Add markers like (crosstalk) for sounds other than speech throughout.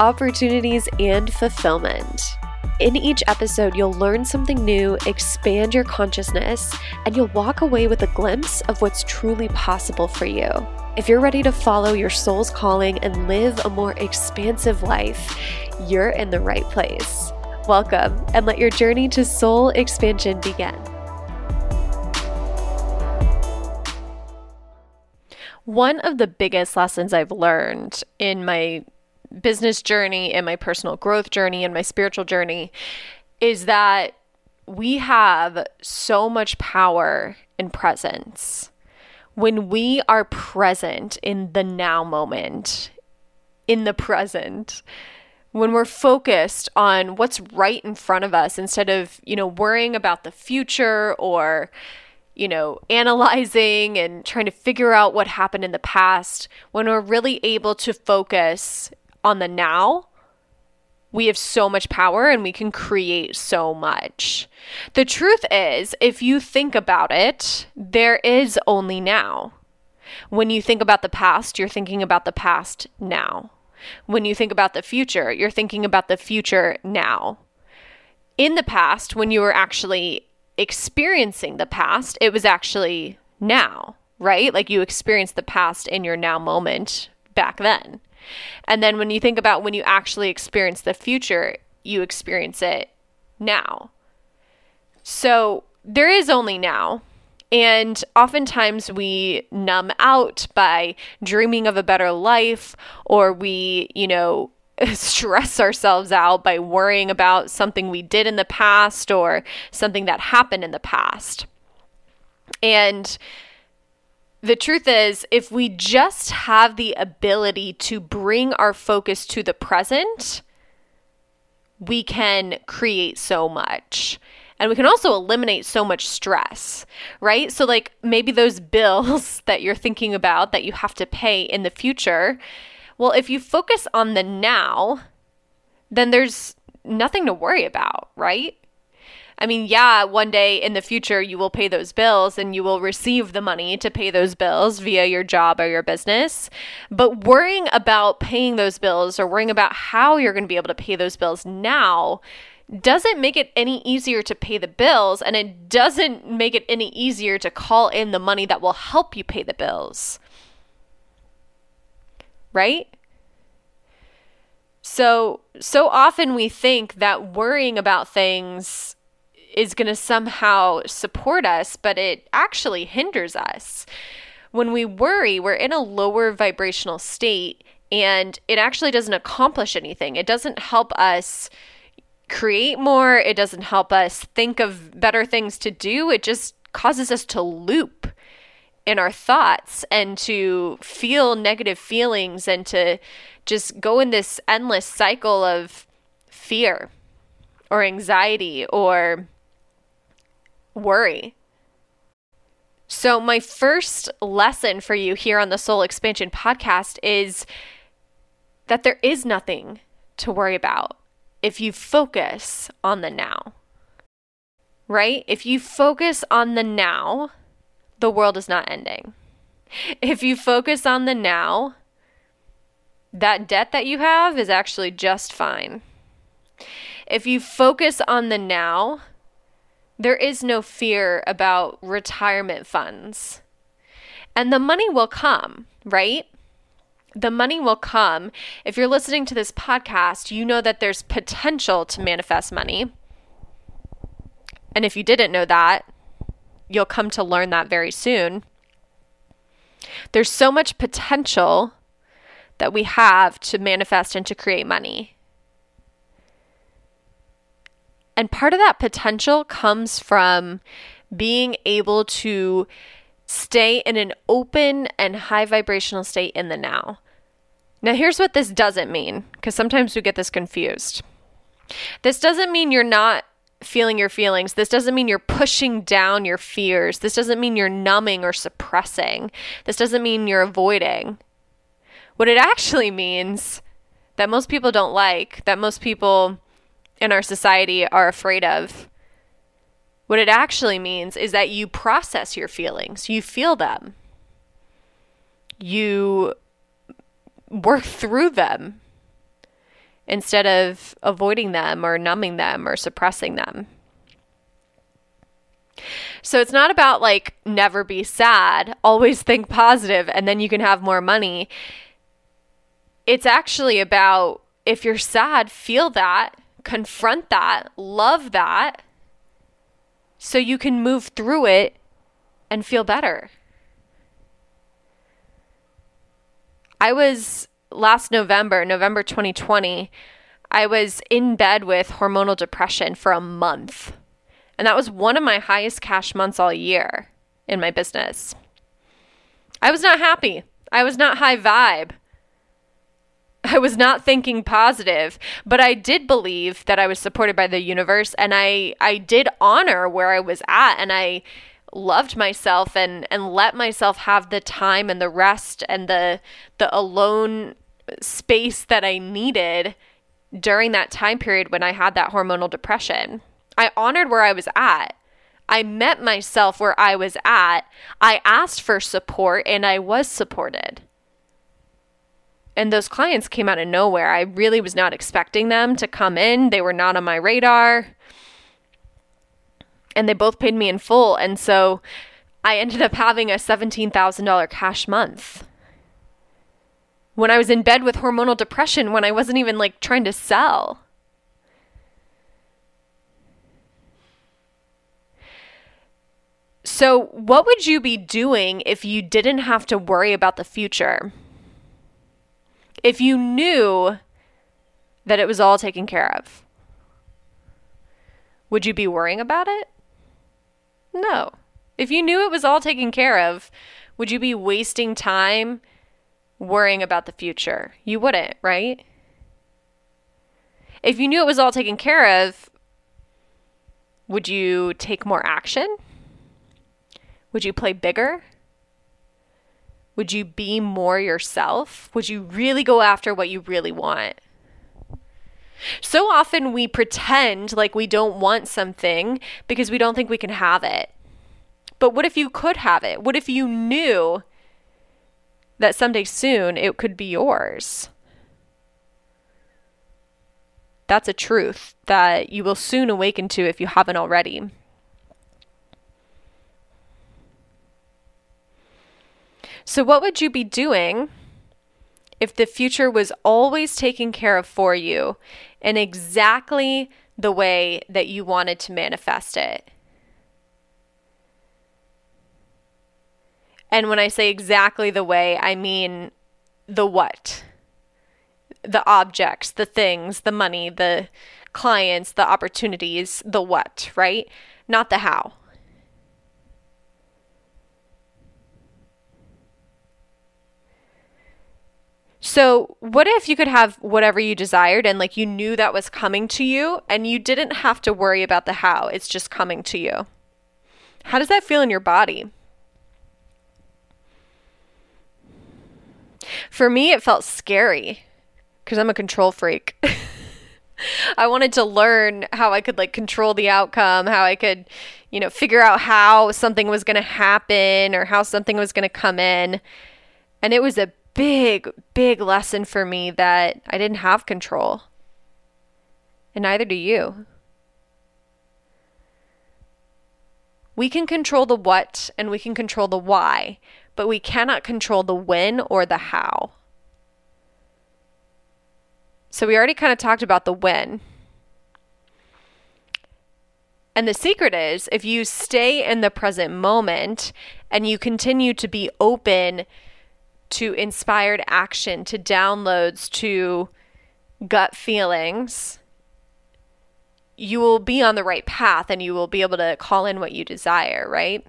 opportunities, and fulfillment. In each episode, you'll learn something new, expand your consciousness, and you'll walk away with a glimpse of what's truly possible for you. If you're ready to follow your soul's calling and live a more expansive life, you're in the right place. Welcome, and let your journey to soul expansion begin. One of the biggest lessons I've learned in my business journey, and my personal growth journey, and my spiritual journey is that we have so much power in presence. When we are present in the now moment, in the present, when we're focused on what's right in front of us instead of, you know, worrying about the future or you know, analyzing and trying to figure out what happened in the past, when we're really able to focus on the now, we have so much power and we can create so much. The truth is, if you think about it, there is only now. When you think about the past, you're thinking about the past now. When you think about the future, you're thinking about the future now. In the past, when you were actually experiencing the past, it was actually now, right? Like you experienced the past in your now moment back then. And then when you think about when you actually experience the future, you experience it now. So there is only now. And oftentimes we numb out by dreaming of a better life, or we, you know, (laughs) stress ourselves out by worrying about something we did in the past or something that happened in the past. And the truth is, if we just have the ability to bring our focus to the present, we can create so much. And we can also eliminate so much stress, right? So, like maybe those (laughs) bills that you're thinking about that you have to pay in the future, well, if you focus on the now, then there's nothing to worry about, right? I mean, yeah, one day in the future you will pay those bills and you will receive the money to pay those bills via your job or your business. But worrying about paying those bills or worrying about how you're going to be able to pay those bills now doesn't make it any easier to pay the bills and it doesn't make it any easier to call in the money that will help you pay the bills. Right? So, so often we think that worrying about things is going to somehow support us, but it actually hinders us. When we worry, we're in a lower vibrational state and it actually doesn't accomplish anything. It doesn't help us create more, it doesn't help us think of better things to do. It just causes us to loop in our thoughts and to feel negative feelings and to just go in this endless cycle of fear or anxiety or worry. So, my first lesson for you here on the Soul Expansion podcast is that there is nothing to worry about if you focus on the now. Right? If you focus on the now, the world is not ending. If you focus on the now, that debt that you have is actually just fine. If you focus on the now, there is no fear about retirement funds. And the money will come, right? The money will come. If you're listening to this podcast, you know that there's potential to manifest money. And if you didn't know that, you'll come to learn that very soon. There's so much potential that we have to manifest and to create money. And part of that potential comes from being able to stay in an open and high vibrational state in the now. Now, here's what this doesn't mean, because sometimes we get this confused. This doesn't mean you're not feeling your feelings. This doesn't mean you're pushing down your fears. This doesn't mean you're numbing or suppressing. This doesn't mean you're avoiding. What it actually means that most people don't like, that most people in our society are afraid of, what it actually means is that you process your feelings, you feel them, you work through them instead of avoiding them or numbing them or suppressing them. So it's not about like never be sad, always think positive, and then you can have more money. It's actually about if you're sad, feel that, confront that, love that, so you can move through it and feel better. I was last November, November 2020, I was in bed with hormonal depression for a month. And that was one of my highest cash months all year in my business. I was not happy. I was not high vibe. I was not thinking positive, but I did believe that I was supported by the universe and I I did honor where I was at and I loved myself and and let myself have the time and the rest and the the alone space that I needed during that time period when I had that hormonal depression. I honored where I was at. I met myself where I was at. I asked for support and I was supported and those clients came out of nowhere. I really was not expecting them to come in. They were not on my radar. And they both paid me in full. And so I ended up having a $17,000 cash month. When I was in bed with hormonal depression, when I wasn't even like trying to sell. So, what would you be doing if you didn't have to worry about the future? If you knew that it was all taken care of, would you be worrying about it? No. If you knew it was all taken care of, would you be wasting time worrying about the future? You wouldn't, right? If you knew it was all taken care of, would you take more action? Would you play bigger? Would you be more yourself? Would you really go after what you really want? So often we pretend like we don't want something because we don't think we can have it. But what if you could have it? What if you knew that someday soon it could be yours? That's a truth that you will soon awaken to if you haven't already. So, what would you be doing if the future was always taken care of for you in exactly the way that you wanted to manifest it? And when I say exactly the way, I mean the what, the objects, the things, the money, the clients, the opportunities, the what, right? Not the how. So, what if you could have whatever you desired and like you knew that was coming to you and you didn't have to worry about the how? It's just coming to you. How does that feel in your body? For me, it felt scary because I'm a control freak. (laughs) I wanted to learn how I could like control the outcome, how I could, you know, figure out how something was going to happen or how something was going to come in. And it was a big, big lesson for me that I didn't have control. And neither do you. We can control the what and we can control the why, but we cannot control the when or the how. So we already kind of talked about the when. And the secret is if you stay in the present moment and you continue to be open to inspired action to downloads to gut feelings, you will be on the right path and you will be able to call in what you desire, right?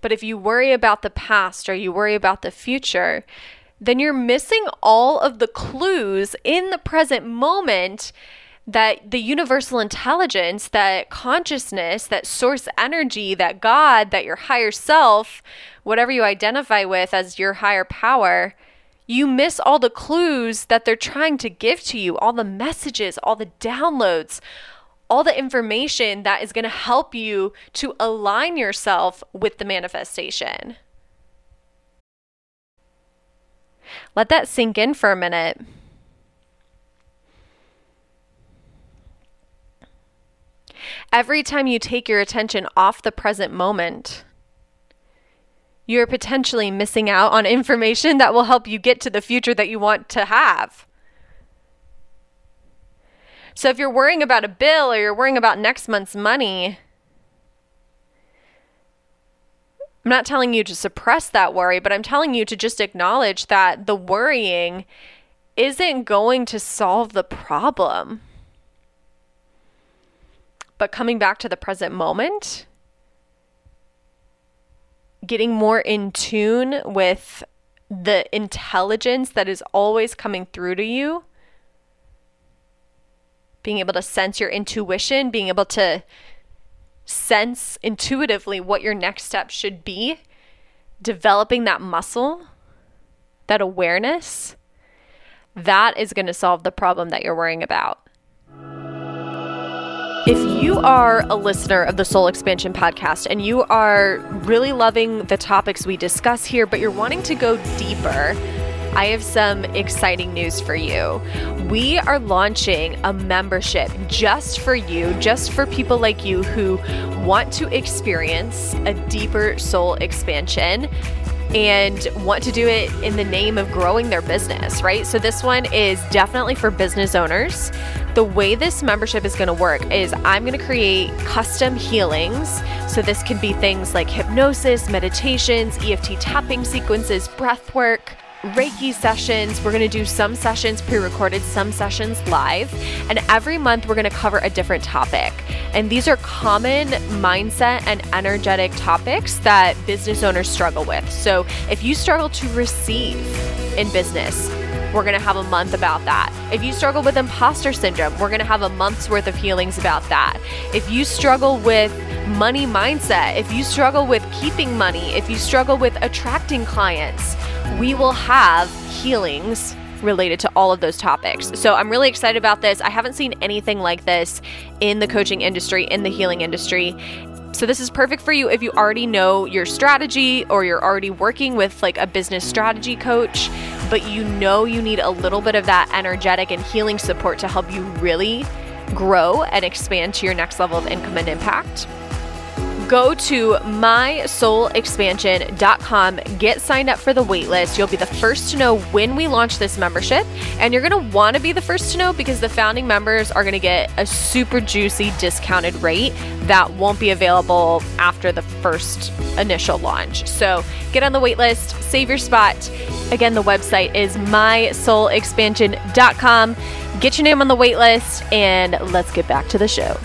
But if you worry about the past or you worry about the future, then you're missing all of the clues in the present moment that the universal intelligence, that consciousness, that source energy, that God, that your higher self, whatever you identify with as your higher power, you miss all the clues that they're trying to give to you, all the messages, all the downloads, all the information that is going to help you to align yourself with the manifestation. Let that sink in for a minute. Every time you take your attention off the present moment, you're potentially missing out on information that will help you get to the future that you want to have. So if you're worrying about a bill or you're worrying about next month's money, I'm not telling you to suppress that worry, but I'm telling you to just acknowledge that the worrying isn't going to solve the problem. But coming back to the present moment, getting more in tune with the intelligence that is always coming through to you being able to sense your intuition, being able to sense intuitively what your next step should be, developing that muscle, that awareness, that is going to solve the problem that you're worrying about. You are a listener of the Soul Expansion podcast and you are really loving the topics we discuss here, but you're wanting to go deeper, I have some exciting news for you. We are launching a membership just for you, just for people like you who want to experience a deeper soul expansion and want to do it in the name of growing their business, right? So, this one is definitely for business owners. The way this membership is going to work is I'm going to create custom healings. So, this could be things like hypnosis, meditations, EFT tapping sequences, breath work Reiki sessions. We're going to do some sessions pre recorded, some sessions live. And every month, we're going to cover a different topic. And these are common mindset and energetic topics that business owners struggle with. So if you struggle to receive in business, we're going to have a month about that. If you struggle with imposter syndrome, we're going to have a month's worth of healings about that. If you struggle with money mindset, if you struggle with keeping money, if you struggle with attracting clients, we will have healings related to all of those topics. So I'm really excited about this. I haven't seen anything like this in the coaching industry, in the healing industry. So this is perfect for you if you already know your strategy or you're already working with like a business strategy coach, but you know you need a little bit of that energetic and healing support to help you really grow and expand to your next level of income and impact go to mysoulexpansion.com, get signed up for the waitlist. You'll be the first to know when we launch this membership, and you're going to want to be the first to know because the founding members are going to get a super juicy discounted rate that won't be available after the first initial launch. So get on the waitlist, save your spot. Again, the website is mysoulexpansion.com. Get your name on the waitlist, and let's get back to the show.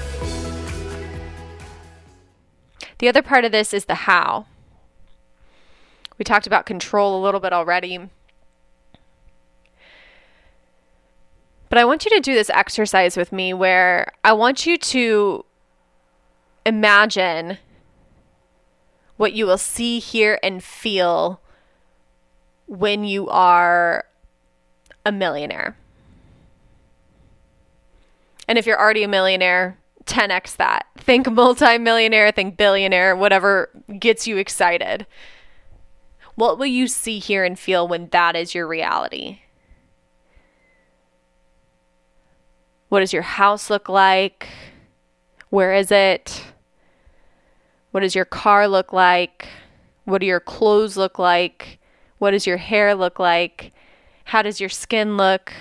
The other part of this is the how. We talked about control a little bit already. But I want you to do this exercise with me where I want you to imagine what you will see, hear, and feel when you are a millionaire. And if you're already a millionaire, 10x that. Think multimillionaire, think billionaire, whatever gets you excited. What will you see, hear, and feel when that is your reality? What does your house look like? Where is it? What does your car look like? What do your clothes look like? What does your hair look like? How does your skin look?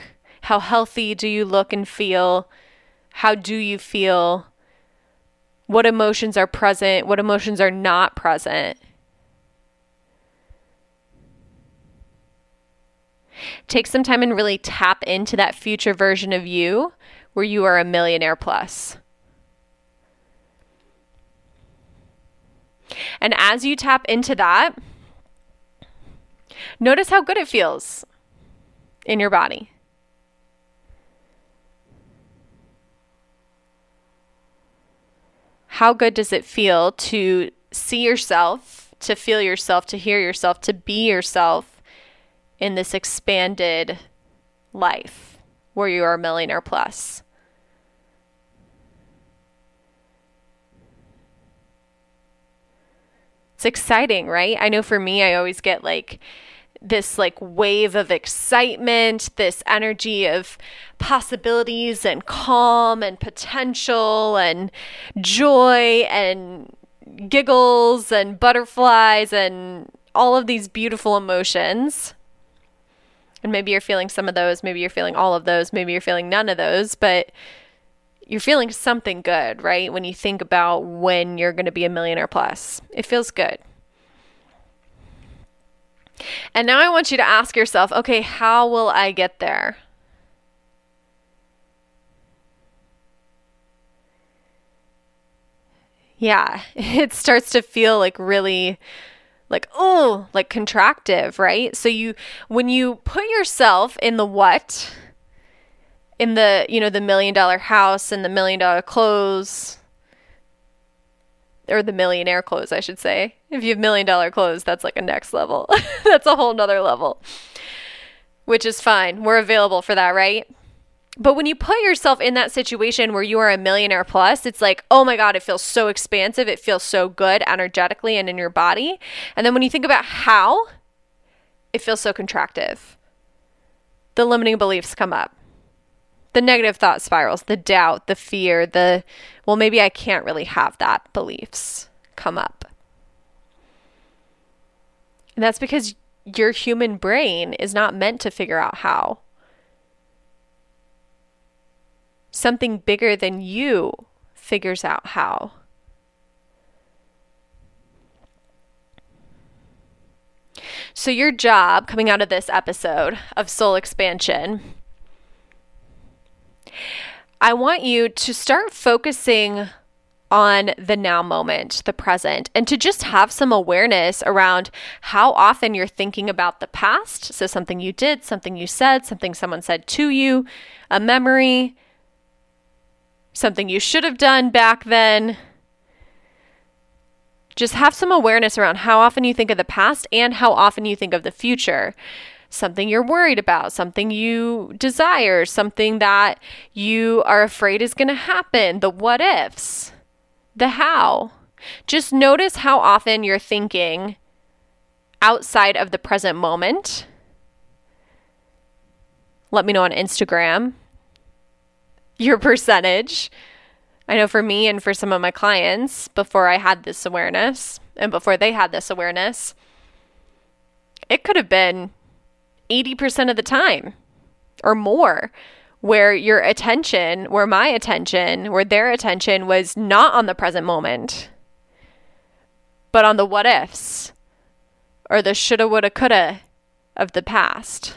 How healthy do you look and feel? How do you feel? What emotions are present? What emotions are not present? take some time and really tap into that future version of you where you are a millionaire plus. And as you tap into that, notice how good it feels in your body. How good does it feel to see yourself, to feel yourself, to hear yourself, to be yourself in this expanded life where you are a millionaire plus? It's exciting, right? I know for me, I always get like this like wave of excitement, this energy of possibilities and calm and potential and joy and giggles and butterflies and all of these beautiful emotions. And maybe you're feeling some of those, maybe you're feeling all of those, maybe you're feeling none of those, but you're feeling something good, right? When you think about when you're going to be a millionaire plus, it feels good. And now I want you to ask yourself okay, how will I get there? Yeah, (laughs) it starts to feel like really like oh, like contractive, right? So you when you put yourself in the what in the, you know, the million dollar house and the million dollar clothes or the millionaire clothes, I should say. If you have million dollar clothes, that's like a next level. (laughs) that's a whole nother level, which is fine. We're available for that, right? But when you put yourself in that situation where you are a millionaire plus, it's like, oh my God, it feels so expansive. It feels so good energetically and in your body. And then when you think about how, it feels so contractive. The limiting beliefs come up the negative thought spirals, the doubt, the fear, the, well, maybe I can't really have that beliefs come up. And that's because your human brain is not meant to figure out how. Something bigger than you figures out how. So, your job coming out of this episode of soul expansion I want you to start focusing on the now moment, the present, and to just have some awareness around how often you're thinking about the past. So, something you did, something you said, something someone said to you, a memory, something you should have done back then. Just have some awareness around how often you think of the past and how often you think of the future something you're worried about, something you desire, something that you are afraid is going to happen, the what ifs, the how. Just notice how often you're thinking outside of the present moment. Let me know on Instagram your (laughs) percentage. I know for me and for some of my clients, before I had this awareness and before they had this awareness, it could have been 80% of the time or more where your attention, where my attention, where their attention was not on the present moment, but on the what ifs or the shoulda, woulda, coulda of the past.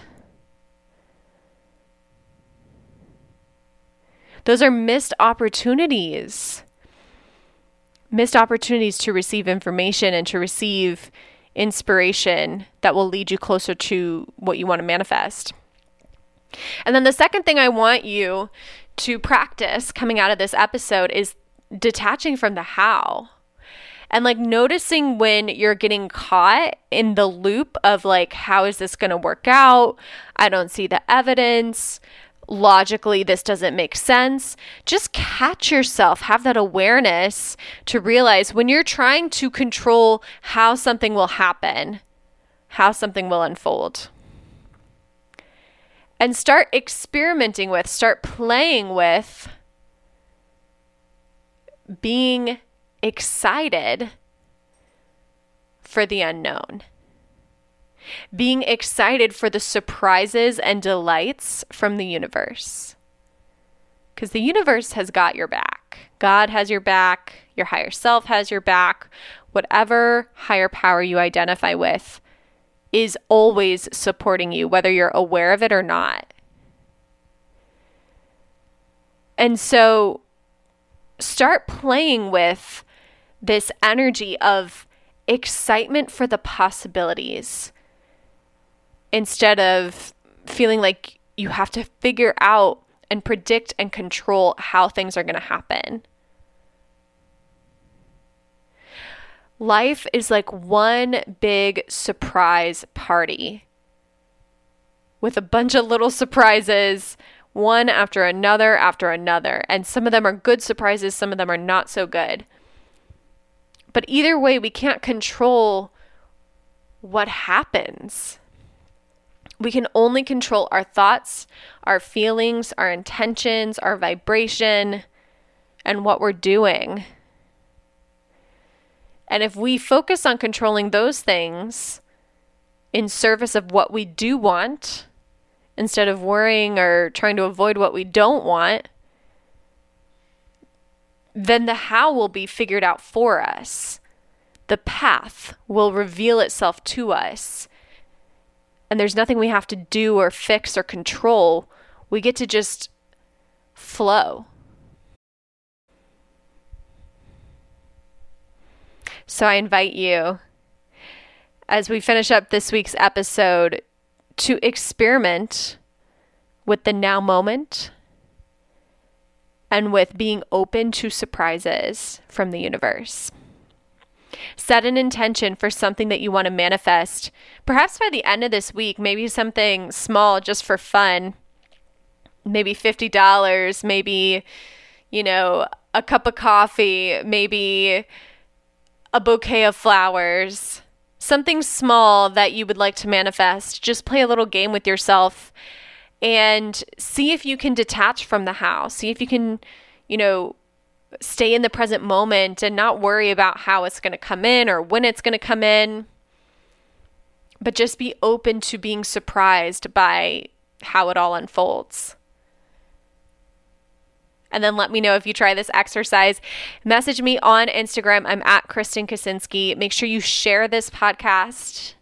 Those are missed opportunities. Missed opportunities to receive information and to receive inspiration that will lead you closer to what you want to manifest. And then the second thing I want you to practice coming out of this episode is detaching from the how. And like noticing when you're getting caught in the loop of like, how is this going to work out? I don't see the evidence logically this doesn't make sense. Just catch yourself, have that awareness to realize when you're trying to control how something will happen, how something will unfold. And start experimenting with, start playing with being excited for the unknown being excited for the surprises and delights from the universe. Because the universe has got your back. God has your back. Your higher self has your back. Whatever higher power you identify with is always supporting you, whether you're aware of it or not. And so start playing with this energy of excitement for the possibilities instead of feeling like you have to figure out and predict and control how things are going to happen. Life is like one big surprise party with a bunch of little surprises, one after another after another. And some of them are good surprises, some of them are not so good. But either way, we can't control what happens. We can only control our thoughts, our feelings, our intentions, our vibration, and what we're doing. And if we focus on controlling those things in service of what we do want, instead of worrying or trying to avoid what we don't want, then the how will be figured out for us. The path will reveal itself to us. And there's nothing we have to do or fix or control. We get to just flow. So I invite you, as we finish up this week's episode, to experiment with the now moment and with being open to surprises from the universe. Set an intention for something that you want to manifest, perhaps by the end of this week, maybe something small just for fun, maybe $50, maybe, you know, a cup of coffee, maybe a bouquet of flowers, something small that you would like to manifest. Just play a little game with yourself and see if you can detach from the house. See if you can, you know, stay in the present moment and not worry about how it's going to come in or when it's going to come in. But just be open to being surprised by how it all unfolds and then let me know if you try this exercise. Message me on Instagram. I'm at Kristen Kaczynski. Make sure you share this podcast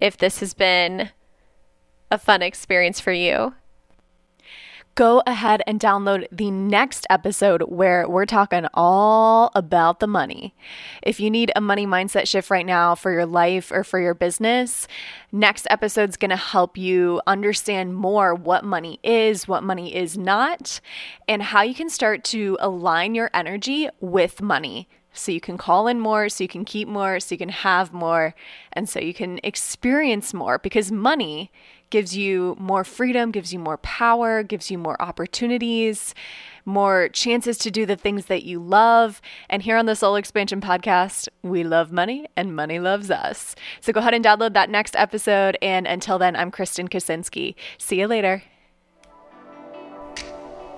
if this has been a fun experience for you go ahead and download the next episode where we're talking all about the money. If you need a money mindset shift right now for your life or for your business, next episode's going to help you understand more what money is, what money is not, and how you can start to align your energy with money so you can call in more, so you can keep more, so you can have more, and so you can experience more because money gives you more freedom, gives you more power, gives you more opportunities, more chances to do the things that you love. And here on the Soul Expansion Podcast, we love money and money loves us. So go ahead and download that next episode. And until then, I'm Kristen Kaczynski. See you later.